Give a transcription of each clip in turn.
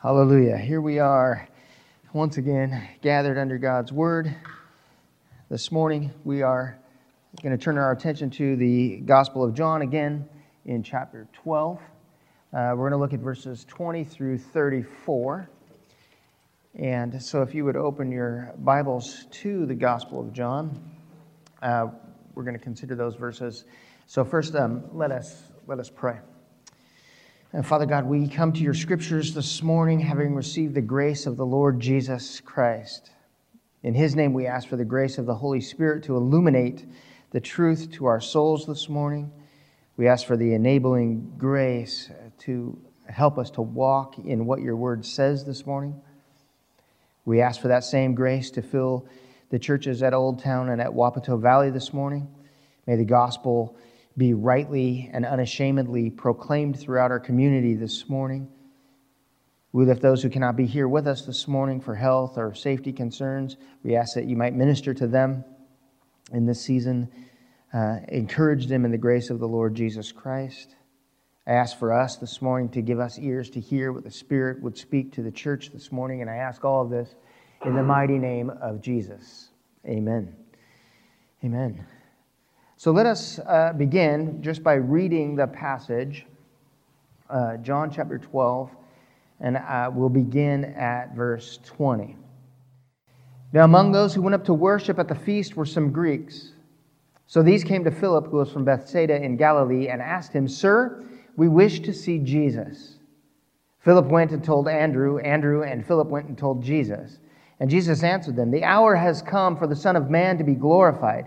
Hallelujah. Here we are once again gathered under God's word. This morning we are going to turn our attention to the Gospel of John again in chapter 12. Uh, we're going to look at verses 20 through 34. And so if you would open your Bibles to the Gospel of John, uh, we're going to consider those verses. So first, um, let us let us pray. And Father God, we come to your scriptures this morning having received the grace of the Lord Jesus Christ. In his name, we ask for the grace of the Holy Spirit to illuminate the truth to our souls this morning. We ask for the enabling grace to help us to walk in what your word says this morning. We ask for that same grace to fill the churches at Old Town and at Wapato Valley this morning. May the gospel be rightly and unashamedly proclaimed throughout our community this morning. We lift those who cannot be here with us this morning for health or safety concerns. We ask that you might minister to them in this season, uh, encourage them in the grace of the Lord Jesus Christ. I ask for us this morning to give us ears to hear what the Spirit would speak to the church this morning, and I ask all of this in the mighty name of Jesus. Amen. Amen. So let us uh, begin just by reading the passage, uh, John chapter 12, and uh, we'll begin at verse 20. Now, among those who went up to worship at the feast were some Greeks. So these came to Philip, who was from Bethsaida in Galilee, and asked him, Sir, we wish to see Jesus. Philip went and told Andrew. Andrew and Philip went and told Jesus. And Jesus answered them, The hour has come for the Son of Man to be glorified.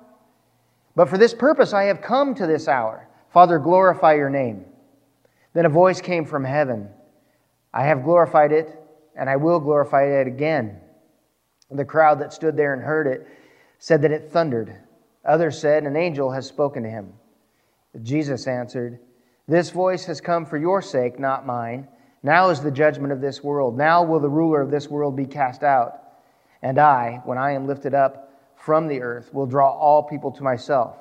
But for this purpose I have come to this hour. Father, glorify your name. Then a voice came from heaven I have glorified it, and I will glorify it again. And the crowd that stood there and heard it said that it thundered. Others said, An angel has spoken to him. Jesus answered, This voice has come for your sake, not mine. Now is the judgment of this world. Now will the ruler of this world be cast out. And I, when I am lifted up, from the earth will draw all people to myself.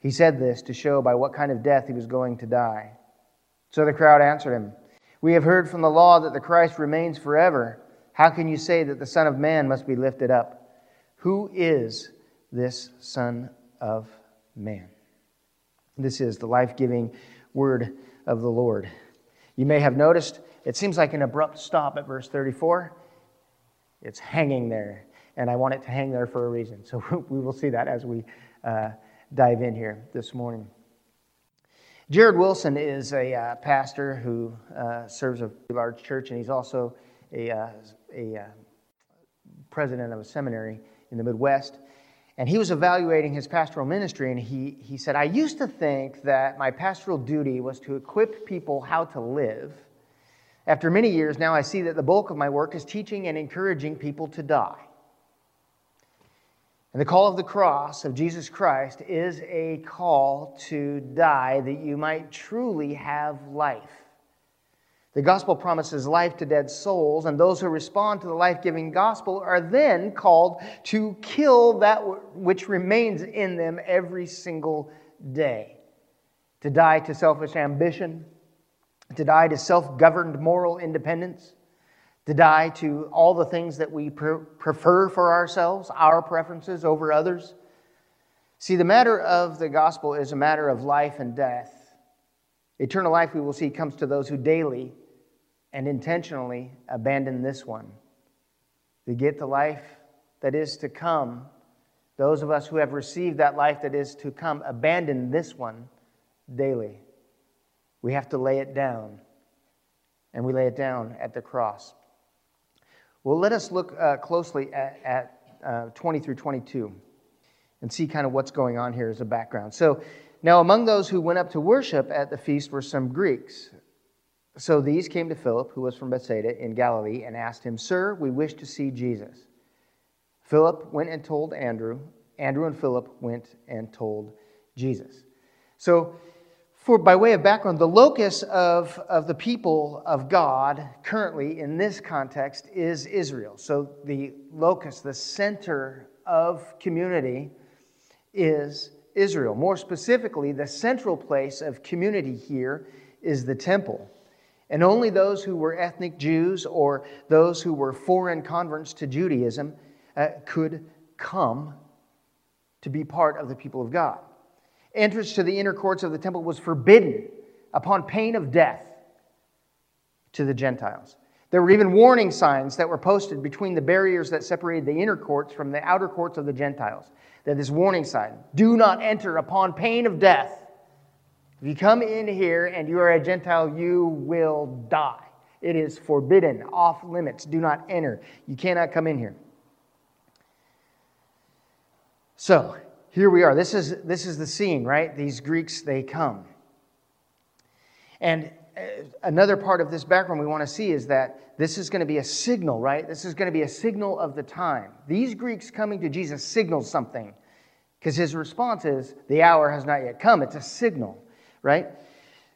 He said this to show by what kind of death he was going to die. So the crowd answered him, We have heard from the law that the Christ remains forever. How can you say that the Son of Man must be lifted up? Who is this Son of Man? This is the life giving word of the Lord. You may have noticed it seems like an abrupt stop at verse 34. It's hanging there and I want it to hang there for a reason. So we will see that as we uh, dive in here this morning. Jared Wilson is a uh, pastor who uh, serves a large church, and he's also a, uh, a uh, president of a seminary in the Midwest. And he was evaluating his pastoral ministry, and he, he said, I used to think that my pastoral duty was to equip people how to live. After many years, now I see that the bulk of my work is teaching and encouraging people to die. And the call of the cross of Jesus Christ is a call to die that you might truly have life. The gospel promises life to dead souls, and those who respond to the life giving gospel are then called to kill that which remains in them every single day. To die to selfish ambition, to die to self governed moral independence to die to all the things that we prefer for ourselves, our preferences over others. See, the matter of the gospel is a matter of life and death. Eternal life, we will see, comes to those who daily and intentionally abandon this one. To get the life that is to come, those of us who have received that life that is to come abandon this one daily. We have to lay it down, and we lay it down at the cross. Well, let us look uh, closely at, at uh, 20 through 22 and see kind of what's going on here as a background. So, now among those who went up to worship at the feast were some Greeks. So these came to Philip, who was from Bethsaida in Galilee, and asked him, Sir, we wish to see Jesus. Philip went and told Andrew. Andrew and Philip went and told Jesus. So, for by way of background, the locus of, of the people of God currently in this context is Israel. So, the locus, the center of community is Israel. More specifically, the central place of community here is the temple. And only those who were ethnic Jews or those who were foreign converts to Judaism uh, could come to be part of the people of God. Entrance to the inner courts of the temple was forbidden upon pain of death to the Gentiles. There were even warning signs that were posted between the barriers that separated the inner courts from the outer courts of the Gentiles. That this warning sign do not enter upon pain of death if you come in here and you are a Gentile, you will die. It is forbidden, off limits. Do not enter. You cannot come in here. So, here we are. This is, this is the scene, right? These Greeks, they come. And uh, another part of this background we want to see is that this is going to be a signal, right? This is going to be a signal of the time. These Greeks coming to Jesus signals something because his response is, The hour has not yet come. It's a signal right?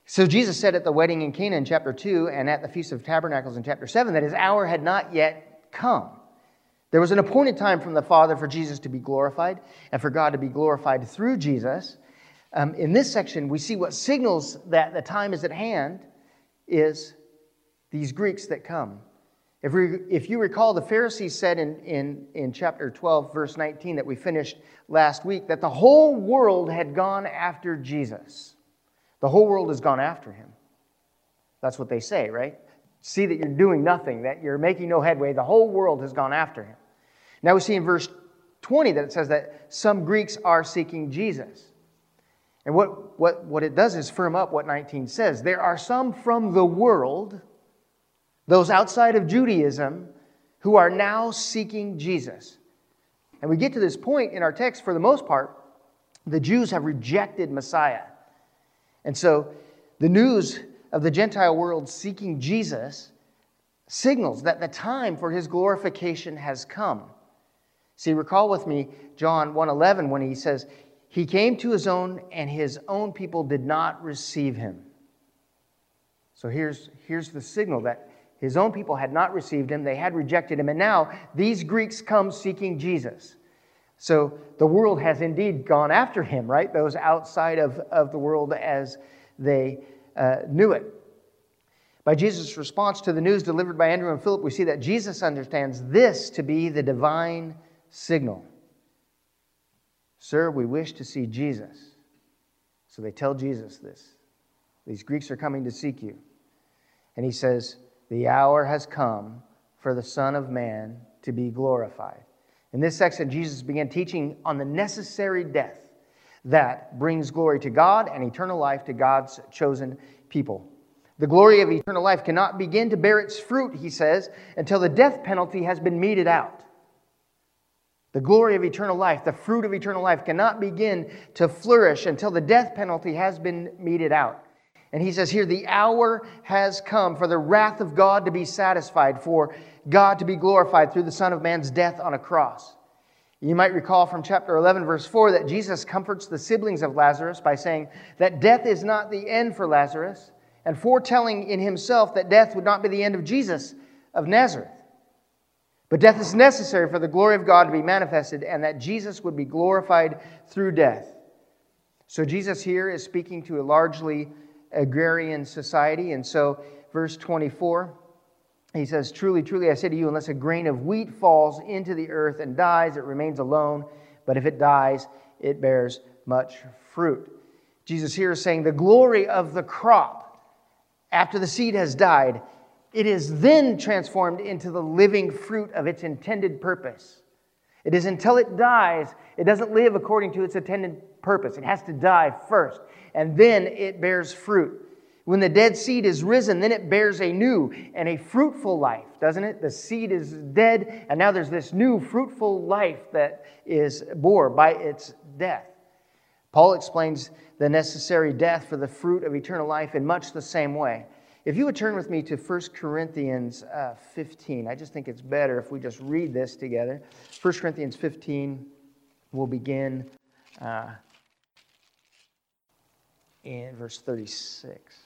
So Jesus said at the wedding in Cana in chapter 2 and at the Feast of Tabernacles in chapter 7 that his hour had not yet come. There was an appointed time from the Father for Jesus to be glorified and for God to be glorified through Jesus. Um, in this section, we see what signals that the time is at hand is these Greeks that come. If, we, if you recall, the Pharisees said in, in, in chapter 12, verse 19, that we finished last week, that the whole world had gone after Jesus. The whole world has gone after him. That's what they say, right? See that you're doing nothing, that you're making no headway. The whole world has gone after him. Now we see in verse 20 that it says that some Greeks are seeking Jesus. And what, what, what it does is firm up what 19 says. There are some from the world, those outside of Judaism, who are now seeking Jesus. And we get to this point in our text, for the most part, the Jews have rejected Messiah. And so the news of the Gentile world seeking Jesus signals that the time for his glorification has come. See, recall with me John 1:11 when he says, "He came to his own and his own people did not receive him." So here's, here's the signal that his own people had not received him, they had rejected him, and now these Greeks come seeking Jesus. So the world has indeed gone after him, right? Those outside of, of the world as they uh, knew it. By Jesus' response to the news delivered by Andrew and Philip, we see that Jesus understands this to be the divine signal. Sir, we wish to see Jesus. So they tell Jesus this. These Greeks are coming to seek you. And he says, The hour has come for the Son of Man to be glorified. In this section, Jesus began teaching on the necessary death that brings glory to God and eternal life to God's chosen people. The glory of eternal life cannot begin to bear its fruit, he says, until the death penalty has been meted out. The glory of eternal life, the fruit of eternal life, cannot begin to flourish until the death penalty has been meted out. And he says here, the hour has come for the wrath of God to be satisfied, for God to be glorified through the Son of Man's death on a cross. You might recall from chapter 11, verse 4, that Jesus comforts the siblings of Lazarus by saying that death is not the end for Lazarus, and foretelling in himself that death would not be the end of Jesus of Nazareth. But death is necessary for the glory of God to be manifested, and that Jesus would be glorified through death. So Jesus here is speaking to a largely agrarian society, and so verse 24 he says, Truly, truly, I say to you, unless a grain of wheat falls into the earth and dies, it remains alone. But if it dies, it bears much fruit. Jesus here is saying the glory of the crop after the seed has died, it is then transformed into the living fruit of its intended purpose. It is until it dies, it doesn't live according to its intended purpose. It has to die first, and then it bears fruit. When the dead seed is risen, then it bears a new and a fruitful life, doesn't it? The seed is dead, and now there's this new fruitful life that is bore by its death. Paul explains the necessary death for the fruit of eternal life in much the same way. If you would turn with me to 1 Corinthians uh, 15, I just think it's better if we just read this together. 1 Corinthians 15 will begin uh, in verse 36.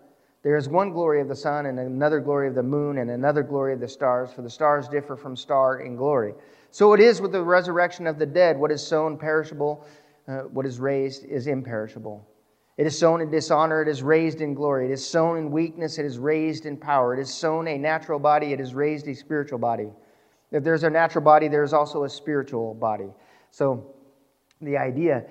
There is one glory of the sun, and another glory of the moon, and another glory of the stars, for the stars differ from star in glory. So it is with the resurrection of the dead. What is sown perishable, uh, what is raised is imperishable. It is sown in dishonor, it is raised in glory. It is sown in weakness, it is raised in power. It is sown a natural body, it is raised a spiritual body. If there's a natural body, there's also a spiritual body. So the idea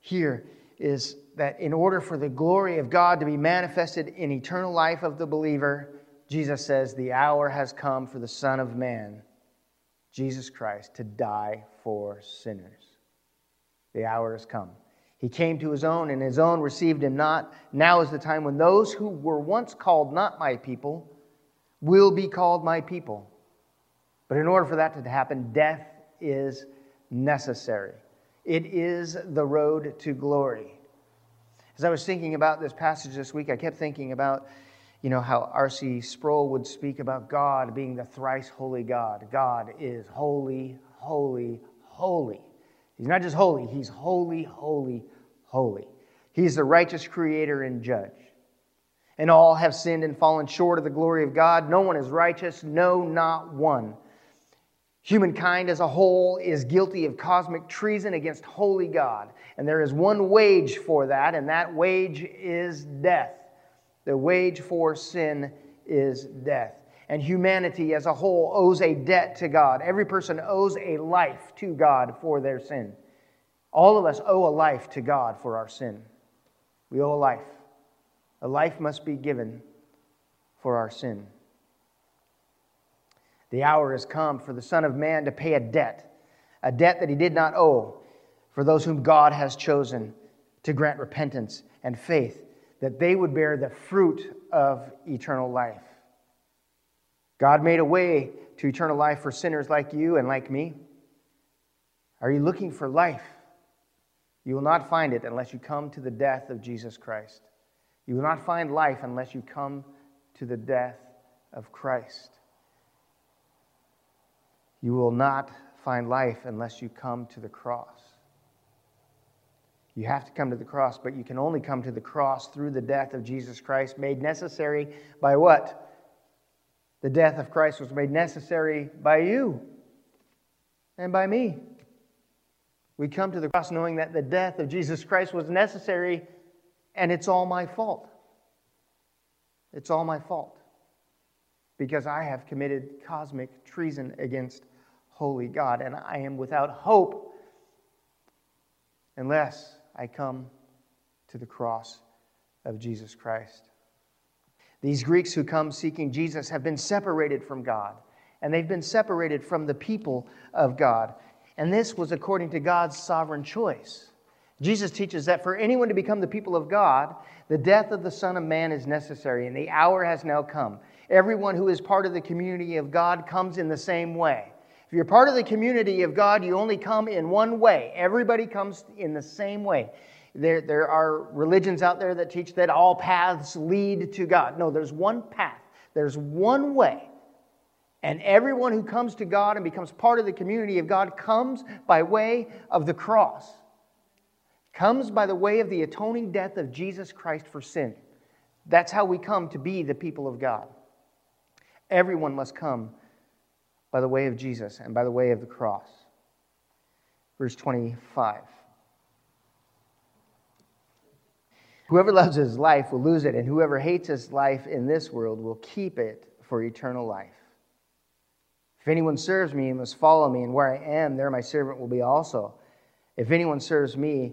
here is that in order for the glory of God to be manifested in eternal life of the believer, Jesus says, The hour has come for the Son of Man, Jesus Christ, to die for sinners. The hour has come. He came to his own, and his own received him not. Now is the time when those who were once called not my people will be called my people. But in order for that to happen, death is necessary. It is the road to glory. As I was thinking about this passage this week, I kept thinking about, you know, how R.C. Sproul would speak about God being the thrice holy God. God is holy, holy, holy. He's not just holy, he's holy, holy, holy. He's the righteous creator and judge. And all have sinned and fallen short of the glory of God. No one is righteous, no, not one. Humankind as a whole is guilty of cosmic treason against holy God. And there is one wage for that, and that wage is death. The wage for sin is death. And humanity as a whole owes a debt to God. Every person owes a life to God for their sin. All of us owe a life to God for our sin. We owe a life. A life must be given for our sin. The hour has come for the Son of Man to pay a debt, a debt that he did not owe, for those whom God has chosen to grant repentance and faith, that they would bear the fruit of eternal life. God made a way to eternal life for sinners like you and like me. Are you looking for life? You will not find it unless you come to the death of Jesus Christ. You will not find life unless you come to the death of Christ. You will not find life unless you come to the cross. You have to come to the cross, but you can only come to the cross through the death of Jesus Christ, made necessary by what? The death of Christ was made necessary by you and by me. We come to the cross knowing that the death of Jesus Christ was necessary, and it's all my fault. It's all my fault because I have committed cosmic treason against holy God, and I am without hope unless I come to the cross of Jesus Christ. These Greeks who come seeking Jesus have been separated from God, and they've been separated from the people of God. And this was according to God's sovereign choice. Jesus teaches that for anyone to become the people of God, the death of the Son of Man is necessary, and the hour has now come. Everyone who is part of the community of God comes in the same way. If you're part of the community of God, you only come in one way. Everybody comes in the same way. There, there are religions out there that teach that all paths lead to God. No, there's one path, there's one way. And everyone who comes to God and becomes part of the community of God comes by way of the cross, comes by the way of the atoning death of Jesus Christ for sin. That's how we come to be the people of God. Everyone must come by the way of Jesus and by the way of the cross. Verse 25. Whoever loves his life will lose it, and whoever hates his life in this world will keep it for eternal life. If anyone serves me, he must follow me, and where I am, there my servant will be also. If anyone serves me,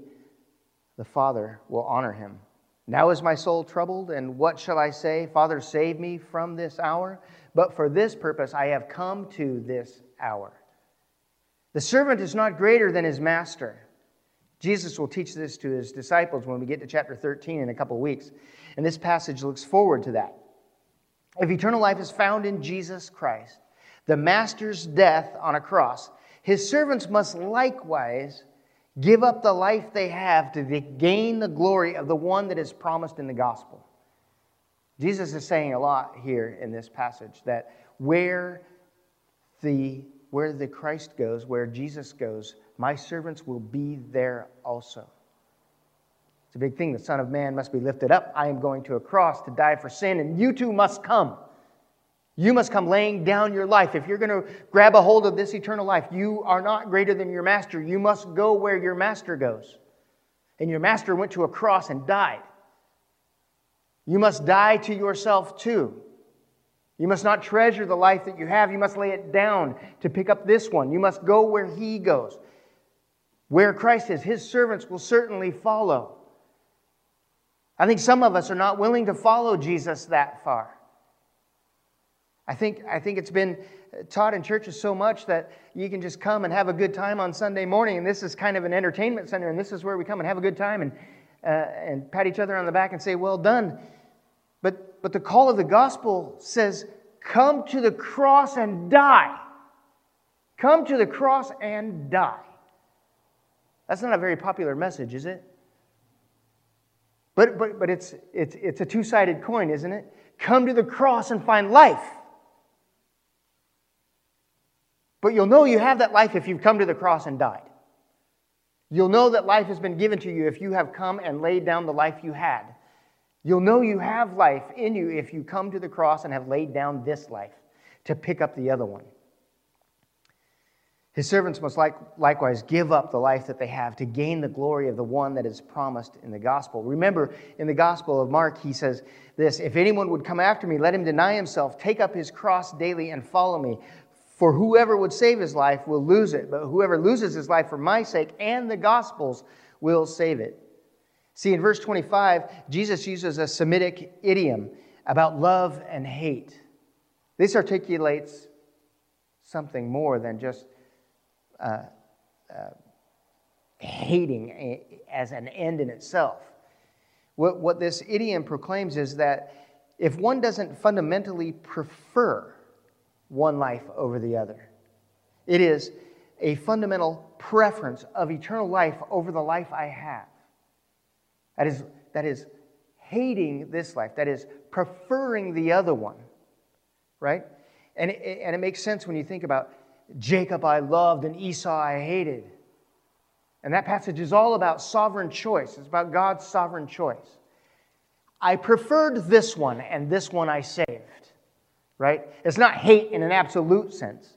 the Father will honor him. Now is my soul troubled, and what shall I say? Father, save me from this hour. But for this purpose I have come to this hour. The servant is not greater than his master. Jesus will teach this to his disciples when we get to chapter 13 in a couple weeks. And this passage looks forward to that. If eternal life is found in Jesus Christ, the master's death on a cross, his servants must likewise give up the life they have to gain the glory of the one that is promised in the gospel. Jesus is saying a lot here in this passage that where the where the Christ goes, where Jesus goes, my servants will be there also. It's a big thing. The Son of Man must be lifted up. I am going to a cross to die for sin, and you too must come. You must come laying down your life. If you're going to grab a hold of this eternal life, you are not greater than your master. You must go where your master goes. And your master went to a cross and died. You must die to yourself too. You must not treasure the life that you have. You must lay it down to pick up this one. You must go where he goes. Where Christ is, his servants will certainly follow. I think some of us are not willing to follow Jesus that far. I think, I think it's been taught in churches so much that you can just come and have a good time on Sunday morning, and this is kind of an entertainment center, and this is where we come and have a good time and, uh, and pat each other on the back and say, Well done. But, but the call of the gospel says, Come to the cross and die. Come to the cross and die. That's not a very popular message, is it? But, but, but it's, it's, it's a two sided coin, isn't it? Come to the cross and find life. But you'll know you have that life if you've come to the cross and died. You'll know that life has been given to you if you have come and laid down the life you had. You'll know you have life in you if you come to the cross and have laid down this life to pick up the other one. His servants must like, likewise give up the life that they have to gain the glory of the one that is promised in the gospel. Remember, in the gospel of Mark, he says this If anyone would come after me, let him deny himself, take up his cross daily, and follow me. For whoever would save his life will lose it, but whoever loses his life for my sake and the gospel's will save it. See, in verse 25, Jesus uses a Semitic idiom about love and hate. This articulates something more than just uh, uh, hating as an end in itself. What, what this idiom proclaims is that if one doesn't fundamentally prefer one life over the other. It is a fundamental preference of eternal life over the life I have. That is, that is hating this life, that is preferring the other one, right? And it, and it makes sense when you think about Jacob I loved and Esau I hated. And that passage is all about sovereign choice. It's about God's sovereign choice. I preferred this one, and this one I saved right? It's not hate in an absolute sense.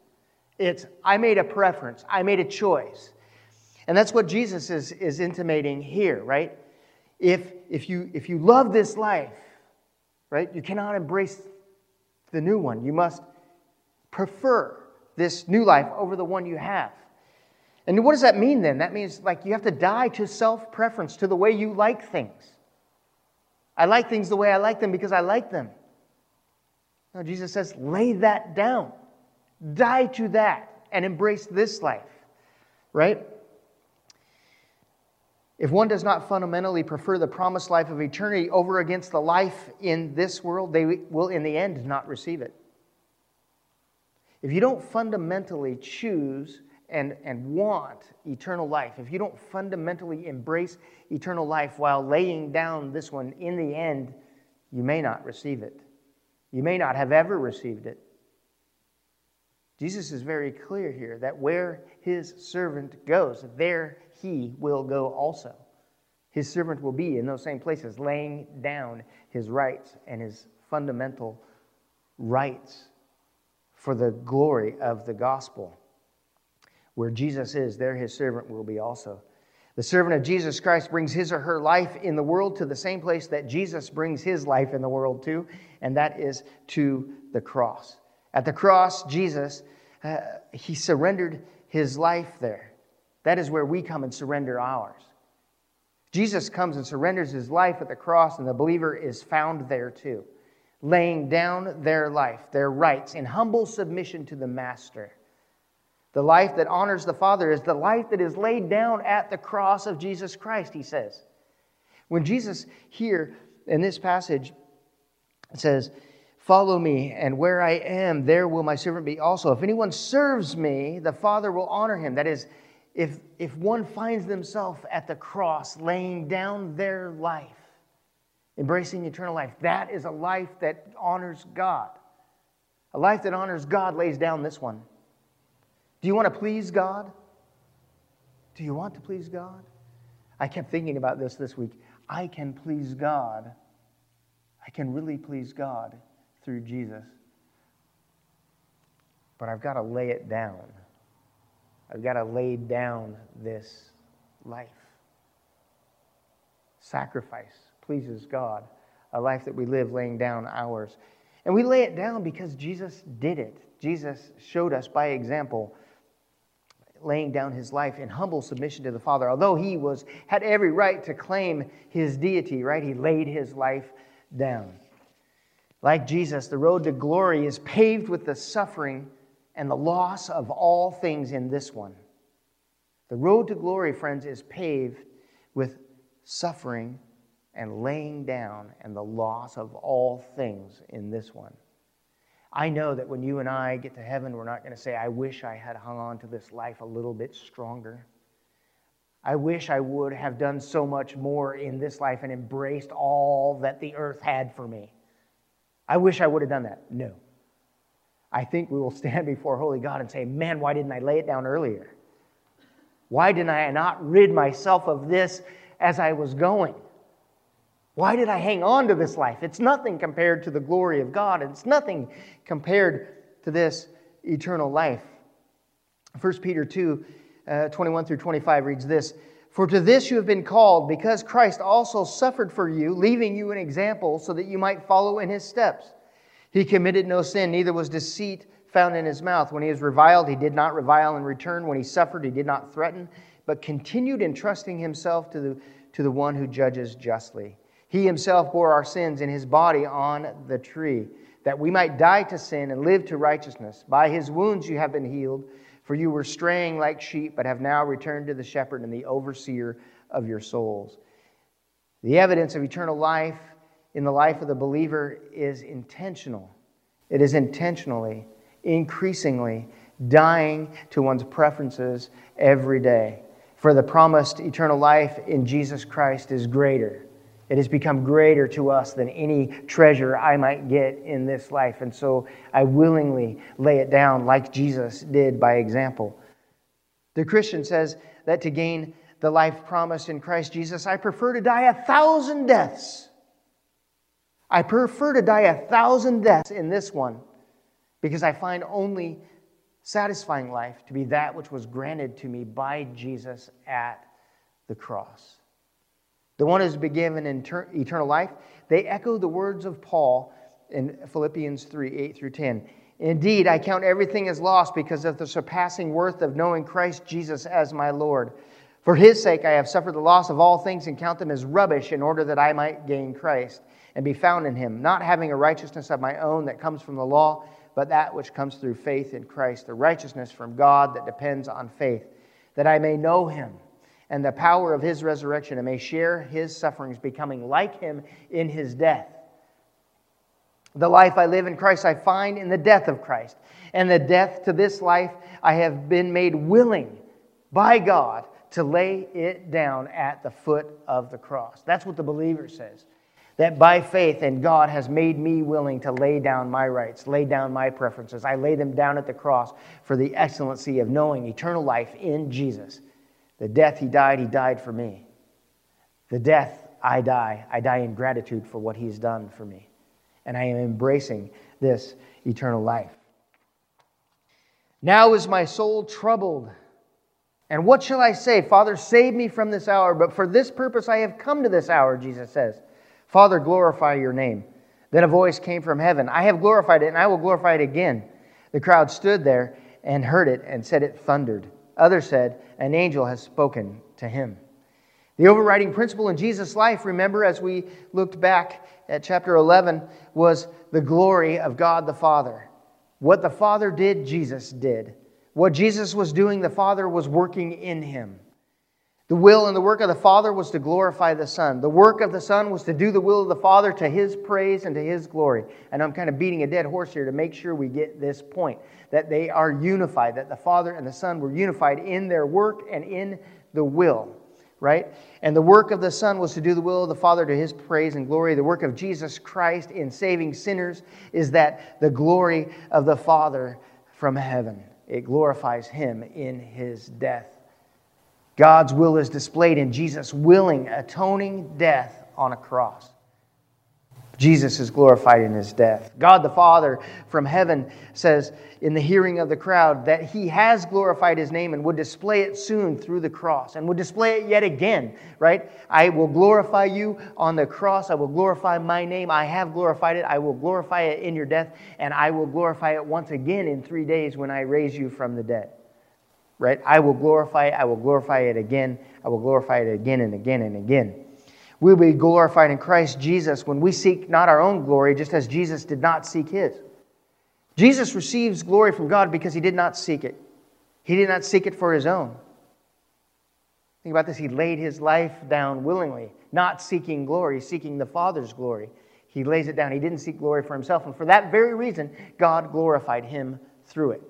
It's, I made a preference, I made a choice. And that's what Jesus is, is intimating here, right? If, if, you, if you love this life, right, you cannot embrace the new one. You must prefer this new life over the one you have. And what does that mean then? That means like you have to die to self preference, to the way you like things. I like things the way I like them because I like them. Jesus says, lay that down. Die to that and embrace this life, right? If one does not fundamentally prefer the promised life of eternity over against the life in this world, they will, in the end, not receive it. If you don't fundamentally choose and, and want eternal life, if you don't fundamentally embrace eternal life while laying down this one, in the end, you may not receive it. You may not have ever received it. Jesus is very clear here that where his servant goes, there he will go also. His servant will be in those same places, laying down his rights and his fundamental rights for the glory of the gospel. Where Jesus is, there his servant will be also. The servant of Jesus Christ brings his or her life in the world to the same place that Jesus brings his life in the world to, and that is to the cross. At the cross, Jesus, uh, he surrendered his life there. That is where we come and surrender ours. Jesus comes and surrenders his life at the cross, and the believer is found there too, laying down their life, their rights, in humble submission to the Master. The life that honors the Father is the life that is laid down at the cross of Jesus Christ, he says. When Jesus here in this passage says, Follow me, and where I am, there will my servant be also. If anyone serves me, the Father will honor him. That is, if, if one finds themselves at the cross, laying down their life, embracing eternal life, that is a life that honors God. A life that honors God lays down this one. Do you want to please God? Do you want to please God? I kept thinking about this this week. I can please God. I can really please God through Jesus. But I've got to lay it down. I've got to lay down this life. Sacrifice pleases God, a life that we live laying down ours. And we lay it down because Jesus did it. Jesus showed us by example laying down his life in humble submission to the Father. Although he was, had every right to claim his deity, right? He laid his life down. Like Jesus, the road to glory is paved with the suffering and the loss of all things in this one. The road to glory, friends, is paved with suffering and laying down and the loss of all things in this one. I know that when you and I get to heaven, we're not going to say, I wish I had hung on to this life a little bit stronger. I wish I would have done so much more in this life and embraced all that the earth had for me. I wish I would have done that. No. I think we will stand before Holy God and say, Man, why didn't I lay it down earlier? Why didn't I not rid myself of this as I was going? Why did I hang on to this life? It's nothing compared to the glory of God. It's nothing compared to this eternal life. 1 Peter 2 uh, 21 through 25 reads this For to this you have been called, because Christ also suffered for you, leaving you an example so that you might follow in his steps. He committed no sin, neither was deceit found in his mouth. When he was reviled, he did not revile in return. When he suffered, he did not threaten, but continued entrusting himself to the, to the one who judges justly. He himself bore our sins in his body on the tree, that we might die to sin and live to righteousness. By his wounds you have been healed, for you were straying like sheep, but have now returned to the shepherd and the overseer of your souls. The evidence of eternal life in the life of the believer is intentional. It is intentionally, increasingly dying to one's preferences every day. For the promised eternal life in Jesus Christ is greater it has become greater to us than any treasure I might get in this life. And so I willingly lay it down like Jesus did by example. The Christian says that to gain the life promised in Christ Jesus, I prefer to die a thousand deaths. I prefer to die a thousand deaths in this one because I find only satisfying life to be that which was granted to me by Jesus at the cross the one who's been given eternal life, they echo the words of Paul in Philippians 3 8 through 10. Indeed, I count everything as lost because of the surpassing worth of knowing Christ Jesus as my Lord. For his sake, I have suffered the loss of all things and count them as rubbish in order that I might gain Christ and be found in him, not having a righteousness of my own that comes from the law, but that which comes through faith in Christ, the righteousness from God that depends on faith, that I may know him and the power of his resurrection and may share his sufferings, becoming like him in his death. The life I live in Christ I find in the death of Christ. And the death to this life I have been made willing by God to lay it down at the foot of the cross. That's what the believer says. That by faith and God has made me willing to lay down my rights, lay down my preferences. I lay them down at the cross for the excellency of knowing eternal life in Jesus. The death he died, he died for me. The death I die, I die in gratitude for what he's done for me. And I am embracing this eternal life. Now is my soul troubled. And what shall I say? Father, save me from this hour. But for this purpose I have come to this hour, Jesus says. Father, glorify your name. Then a voice came from heaven I have glorified it, and I will glorify it again. The crowd stood there and heard it and said it thundered. Others said, An angel has spoken to him. The overriding principle in Jesus' life, remember, as we looked back at chapter 11, was the glory of God the Father. What the Father did, Jesus did. What Jesus was doing, the Father was working in him. The will and the work of the Father was to glorify the Son. The work of the Son was to do the will of the Father to His praise and to His glory. And I'm kind of beating a dead horse here to make sure we get this point that they are unified, that the Father and the Son were unified in their work and in the will, right? And the work of the Son was to do the will of the Father to His praise and glory. The work of Jesus Christ in saving sinners is that the glory of the Father from heaven. It glorifies Him in His death God's will is displayed in Jesus' willing, atoning death on a cross. Jesus is glorified in his death. God the Father from heaven says in the hearing of the crowd that he has glorified his name and would display it soon through the cross and would display it yet again, right? I will glorify you on the cross. I will glorify my name. I have glorified it. I will glorify it in your death, and I will glorify it once again in three days when I raise you from the dead right? I will glorify it. I will glorify it again. I will glorify it again and again and again. We will be glorified in Christ Jesus when we seek not our own glory, just as Jesus did not seek his. Jesus receives glory from God because he did not seek it. He did not seek it for his own. Think about this. He laid his life down willingly, not seeking glory, seeking the Father's glory. He lays it down. He didn't seek glory for himself. And for that very reason, God glorified him through it.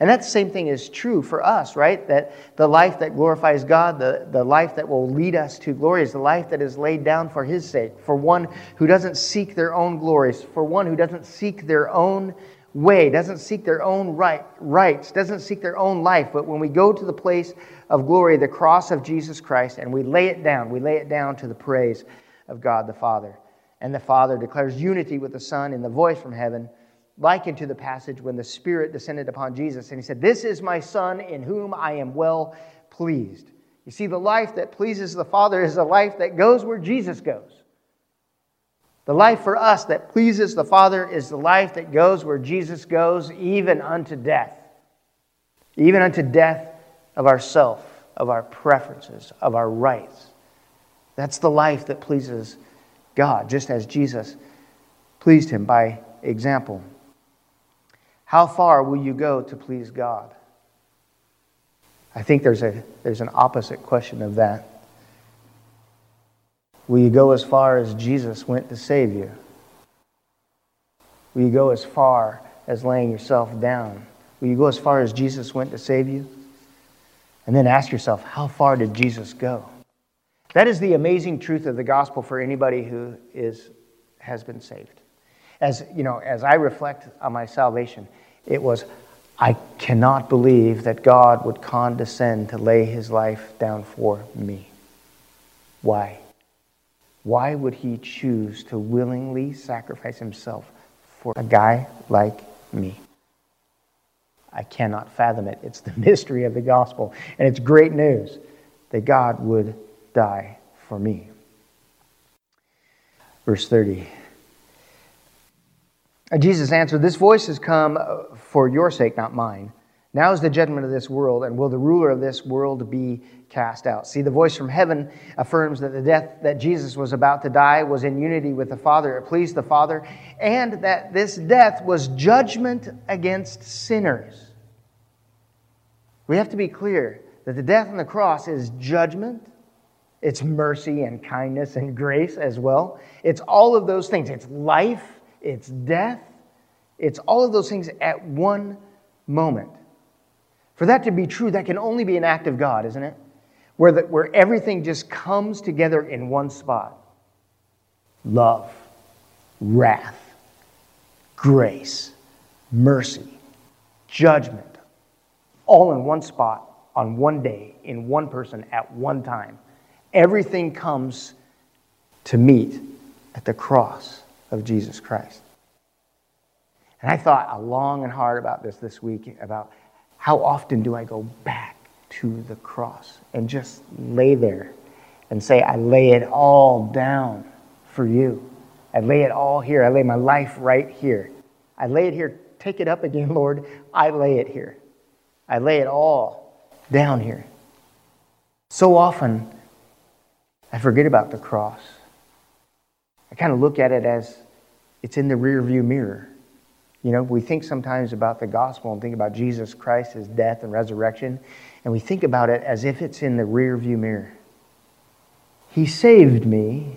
And that same thing is true for us, right? That the life that glorifies God, the, the life that will lead us to glory, is the life that is laid down for His sake, for one who doesn't seek their own glories, for one who doesn't seek their own way, doesn't seek their own right, rights, doesn't seek their own life. But when we go to the place of glory, the cross of Jesus Christ, and we lay it down, we lay it down to the praise of God the Father. And the Father declares unity with the Son in the voice from heaven likened to the passage when the Spirit descended upon Jesus and he said, This is my Son in whom I am well pleased. You see, the life that pleases the Father is a life that goes where Jesus goes. The life for us that pleases the Father is the life that goes where Jesus goes, even unto death. Even unto death of ourself, of our preferences, of our rights. That's the life that pleases God, just as Jesus pleased him by example. How far will you go to please God? I think there's, a, there's an opposite question of that. Will you go as far as Jesus went to save you? Will you go as far as laying yourself down? Will you go as far as Jesus went to save you? And then ask yourself, how far did Jesus go? That is the amazing truth of the gospel for anybody who is, has been saved as you know, as I reflect on my salvation, it was I cannot believe that God would condescend to lay his life down for me. Why? Why would he choose to willingly sacrifice himself for a guy like me? I cannot fathom it. It's the mystery of the gospel. And it's great news that God would die for me. Verse 30. Jesus answered, This voice has come uh, for your sake, not mine. Now is the judgment of this world, and will the ruler of this world be cast out? See, the voice from heaven affirms that the death that Jesus was about to die was in unity with the Father. It pleased the Father, and that this death was judgment against sinners. We have to be clear that the death on the cross is judgment, it's mercy and kindness and grace as well. It's all of those things. It's life it's death, it's all of those things at one moment. For that to be true, that can only be an act of God, isn't it? Where, the, where everything just comes together in one spot love, wrath, grace, mercy, judgment, all in one spot, on one day, in one person, at one time. Everything comes to meet at the cross of Jesus Christ. And I thought a long and hard about this this week about how often do I go back to the cross and just lay there and say, I lay it all down for you. I lay it all here. I lay my life right here. I lay it here. Take it up again, Lord. I lay it here. I lay it all down here. So often, I forget about the cross. I kind of look at it as it's in the rearview mirror. You know, we think sometimes about the gospel and think about Jesus Christ, his death and resurrection, and we think about it as if it's in the rearview mirror. He saved me,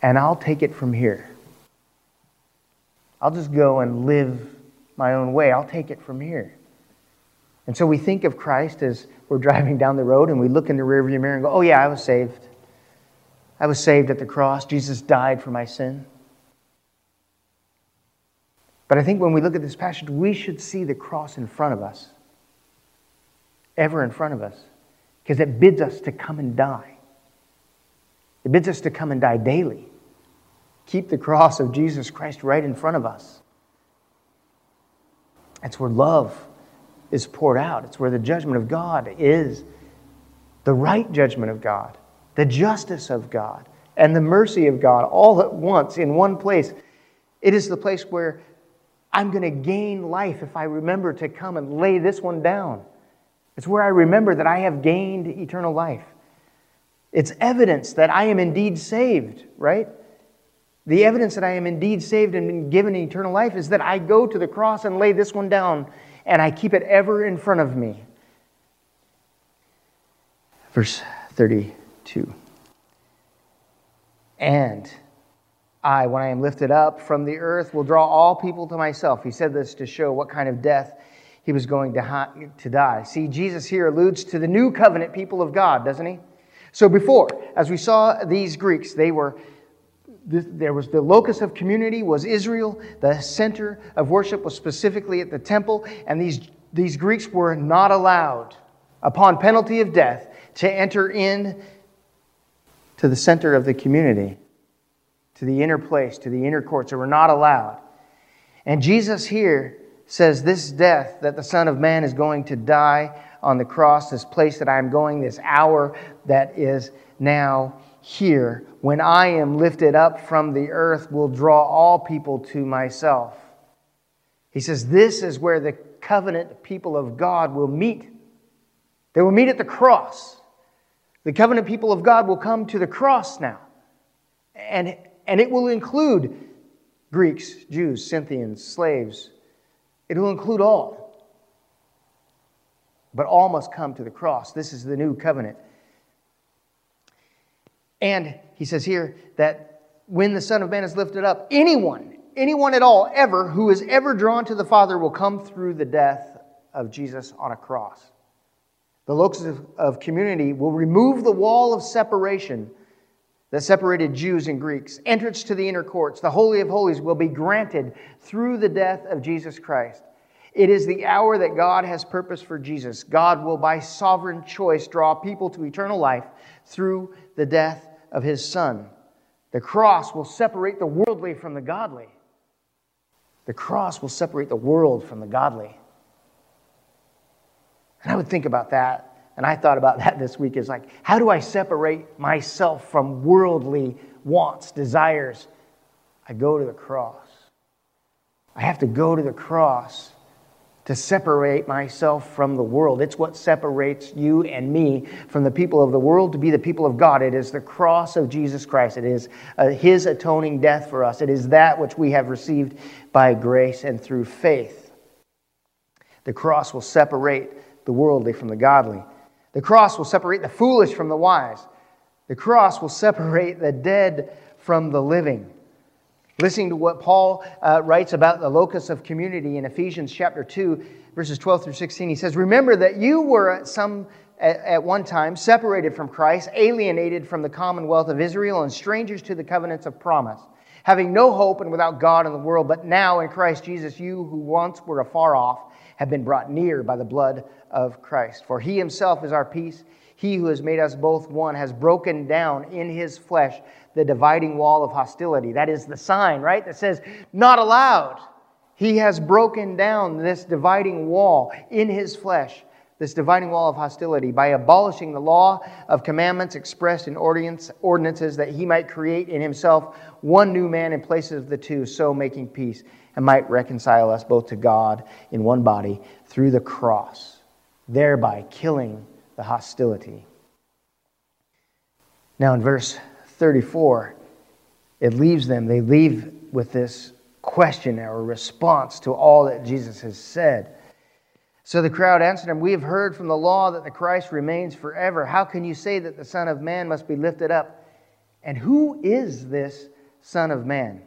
and I'll take it from here. I'll just go and live my own way. I'll take it from here. And so we think of Christ as we're driving down the road and we look in the rearview mirror and go, oh, yeah, I was saved. I was saved at the cross. Jesus died for my sin. But I think when we look at this passage, we should see the cross in front of us, ever in front of us, because it bids us to come and die. It bids us to come and die daily. Keep the cross of Jesus Christ right in front of us. That's where love is poured out. It's where the judgment of God is the right judgment of God, the justice of God, and the mercy of God all at once in one place. It is the place where I'm going to gain life if I remember to come and lay this one down. It's where I remember that I have gained eternal life. It's evidence that I am indeed saved, right? The evidence that I am indeed saved and been given eternal life is that I go to the cross and lay this one down and I keep it ever in front of me. Verse 32. And I, when I am lifted up from the earth, will draw all people to myself. He said this to show what kind of death he was going to, to die. See, Jesus here alludes to the new covenant people of God, doesn't he? So before, as we saw these Greeks, they were there was the locus of community was Israel. The center of worship was specifically at the temple, and these, these Greeks were not allowed, upon penalty of death, to enter in to the center of the community, to the inner place, to the inner courts. They were not allowed. And Jesus here says, This death that the Son of Man is going to die on the cross, this place that I am going, this hour that is now here, when I am lifted up from the earth, will draw all people to myself. He says, This is where the covenant people of God will meet. They will meet at the cross. The covenant people of God will come to the cross now. And, and it will include Greeks, Jews, Scythians, slaves. It will include all. But all must come to the cross. This is the new covenant. And he says here that when the Son of Man is lifted up, anyone, anyone at all, ever, who is ever drawn to the Father will come through the death of Jesus on a cross. The locus of, of community will remove the wall of separation that separated Jews and Greeks. Entrance to the inner courts, the Holy of Holies, will be granted through the death of Jesus Christ. It is the hour that God has purposed for Jesus. God will, by sovereign choice, draw people to eternal life through the death of his son. The cross will separate the worldly from the godly. The cross will separate the world from the godly. And I would think about that. And I thought about that this week is like, how do I separate myself from worldly wants, desires? I go to the cross. I have to go to the cross to separate myself from the world. It's what separates you and me from the people of the world to be the people of God. It is the cross of Jesus Christ. It is uh, His atoning death for us. It is that which we have received by grace and through faith. The cross will separate the worldly from the godly. The cross will separate the foolish from the wise. The cross will separate the dead from the living. Listening to what Paul uh, writes about the locus of community in Ephesians chapter 2, verses 12 through 16, he says, Remember that you were at some at, one time separated from Christ, alienated from the commonwealth of Israel, and strangers to the covenants of promise, having no hope and without God in the world. But now in Christ Jesus, you who once were afar off have been brought near by the blood of Christ. For he himself is our peace. He who has made us both one has broken down in his flesh the dividing wall of hostility. That is the sign, right? That says, not allowed. He has broken down this dividing wall in his flesh, this dividing wall of hostility, by abolishing the law of commandments expressed in ordinances that he might create in himself one new man in place of the two, so making peace, and might reconcile us both to God in one body through the cross, thereby killing the hostility. Now, in verse 34, it leaves them, they leave with this question or response to all that Jesus has said. So the crowd answered him, We have heard from the law that the Christ remains forever. How can you say that the Son of Man must be lifted up? And who is this Son of Man?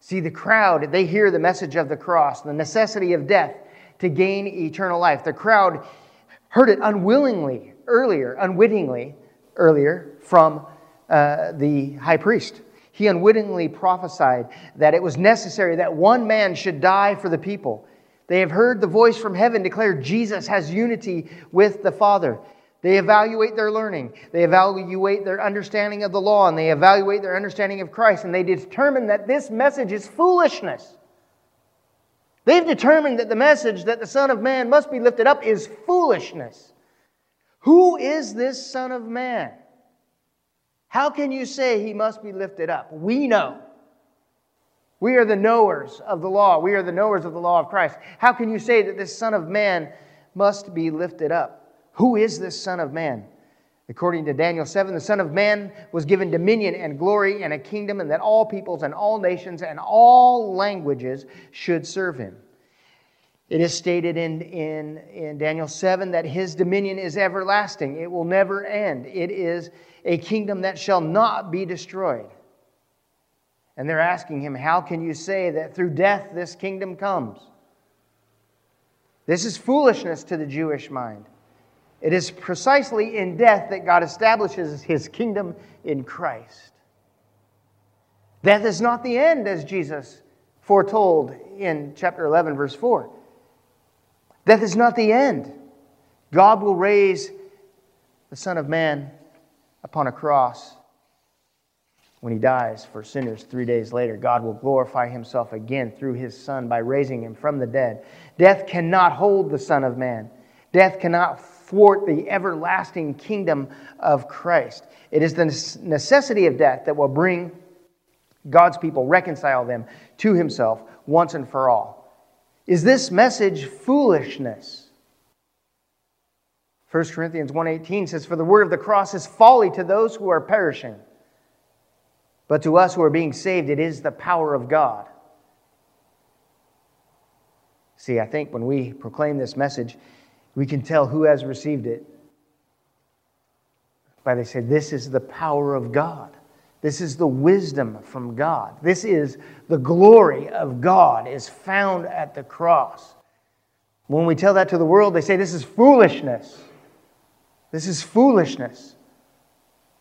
See, the crowd, they hear the message of the cross, the necessity of death to gain eternal life. The crowd heard it unwillingly earlier, unwittingly earlier from uh, the high priest. He unwittingly prophesied that it was necessary that one man should die for the people. They have heard the voice from heaven declare Jesus has unity with the Father. They evaluate their learning, they evaluate their understanding of the law, and they evaluate their understanding of Christ, and they determine that this message is foolishness. They've determined that the message that the Son of Man must be lifted up is foolishness. Who is this Son of Man? How can you say he must be lifted up? We know. We are the knowers of the law. We are the knowers of the law of Christ. How can you say that this Son of Man must be lifted up? Who is this Son of Man? According to Daniel 7, the Son of Man was given dominion and glory and a kingdom, and that all peoples and all nations and all languages should serve him. It is stated in, in, in Daniel 7 that his dominion is everlasting, it will never end. It is a kingdom that shall not be destroyed. And they're asking him, How can you say that through death this kingdom comes? This is foolishness to the Jewish mind. It is precisely in death that God establishes his kingdom in Christ. Death is not the end, as Jesus foretold in chapter 11, verse 4. Death is not the end. God will raise the Son of Man upon a cross when he dies for sinners three days later. God will glorify himself again through his Son by raising him from the dead. Death cannot hold the Son of Man, death cannot thwart the everlasting kingdom of Christ. It is the necessity of death that will bring God's people, reconcile them to himself once and for all. Is this message foolishness? 1 Corinthians 1:18 says for the word of the cross is folly to those who are perishing but to us who are being saved it is the power of God. See, I think when we proclaim this message we can tell who has received it by they say this is the power of God. This is the wisdom from God. This is the glory of God is found at the cross. When we tell that to the world, they say this is foolishness. This is foolishness.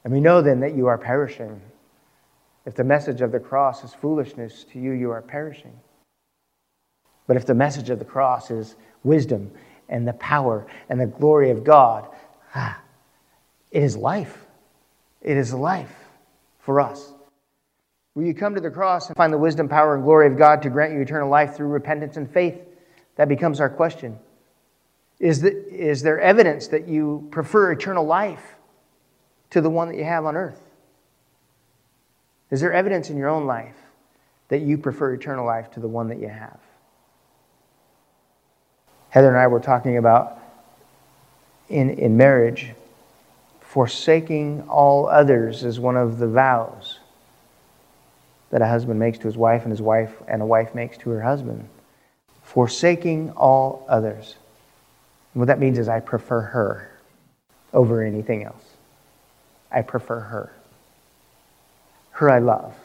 And we know then that you are perishing. If the message of the cross is foolishness to you, you are perishing. But if the message of the cross is wisdom and the power and the glory of God, ah, it is life. It is life for us. Will you come to the cross and find the wisdom, power, and glory of God to grant you eternal life through repentance and faith? That becomes our question. Is, the, is there evidence that you prefer eternal life to the one that you have on earth? Is there evidence in your own life that you prefer eternal life to the one that you have? Heather and I were talking about in, in marriage, forsaking all others is one of the vows that a husband makes to his wife and his wife and a wife makes to her husband. Forsaking all others. And what that means is I prefer her over anything else. I prefer her. Her I love.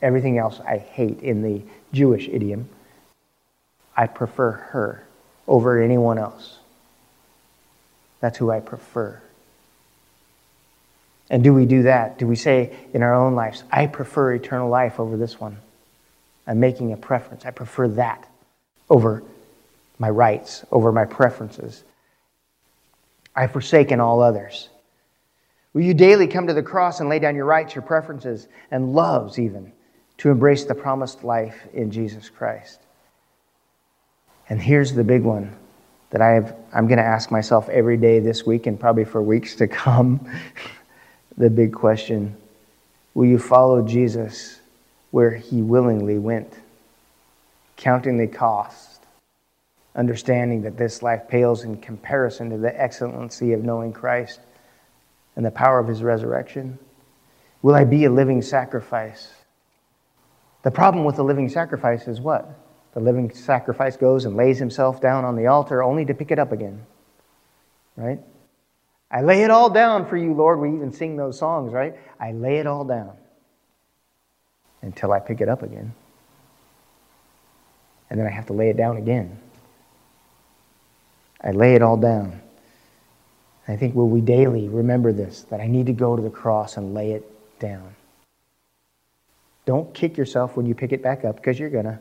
Everything else I hate in the Jewish idiom. I prefer her over anyone else. That's who I prefer. And do we do that? Do we say in our own lives, I prefer eternal life over this one? I'm making a preference. I prefer that over my rights, over my preferences. I've forsaken all others. Will you daily come to the cross and lay down your rights, your preferences, and loves even to embrace the promised life in Jesus Christ? And here's the big one that I have, I'm going to ask myself every day this week and probably for weeks to come. the big question Will you follow Jesus where he willingly went, counting the cost? understanding that this life pales in comparison to the excellency of knowing Christ and the power of his resurrection? Will I be a living sacrifice? The problem with the living sacrifice is what? The living sacrifice goes and lays himself down on the altar only to pick it up again. Right? I lay it all down for you, Lord. We even sing those songs, right? I lay it all down until I pick it up again. And then I have to lay it down again. I lay it all down. I think will we daily remember this that I need to go to the cross and lay it down. Don't kick yourself when you pick it back up because you're going to.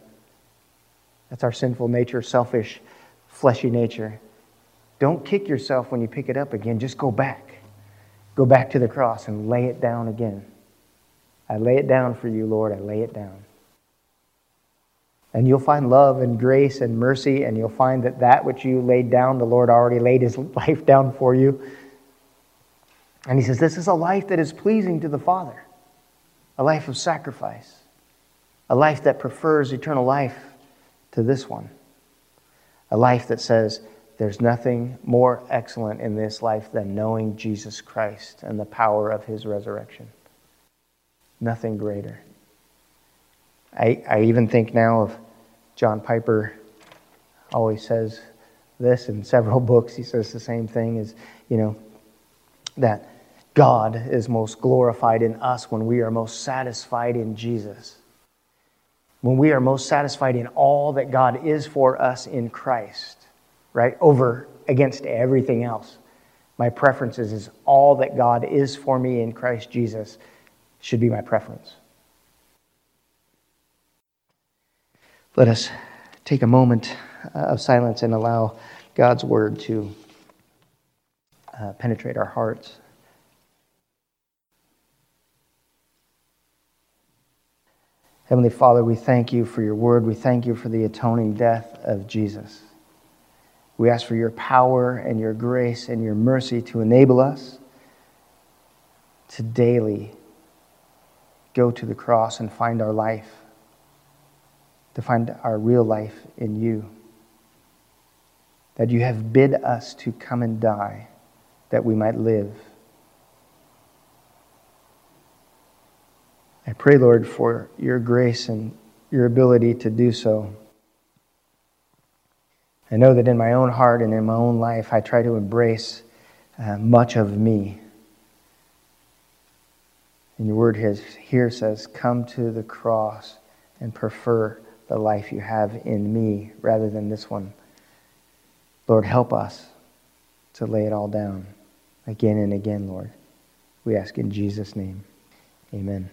That's our sinful nature, selfish, fleshy nature. Don't kick yourself when you pick it up again. Just go back. Go back to the cross and lay it down again. I lay it down for you, Lord. I lay it down. And you'll find love and grace and mercy, and you'll find that that which you laid down, the Lord already laid his life down for you. And he says, This is a life that is pleasing to the Father, a life of sacrifice, a life that prefers eternal life to this one, a life that says, There's nothing more excellent in this life than knowing Jesus Christ and the power of his resurrection. Nothing greater. I, I even think now of John Piper, always says this in several books. He says the same thing is, you know, that God is most glorified in us when we are most satisfied in Jesus. When we are most satisfied in all that God is for us in Christ, right? Over against everything else. My preference is, is all that God is for me in Christ Jesus should be my preference. Let us take a moment uh, of silence and allow God's word to uh, penetrate our hearts. Heavenly Father, we thank you for your word. We thank you for the atoning death of Jesus. We ask for your power and your grace and your mercy to enable us to daily go to the cross and find our life, to find our real life in you. That you have bid us to come and die that we might live. I pray, Lord, for your grace and your ability to do so. I know that in my own heart and in my own life, I try to embrace uh, much of me. And your word here says, Come to the cross and prefer the life you have in me rather than this one. Lord, help us to lay it all down again and again, Lord. We ask in Jesus' name. Amen.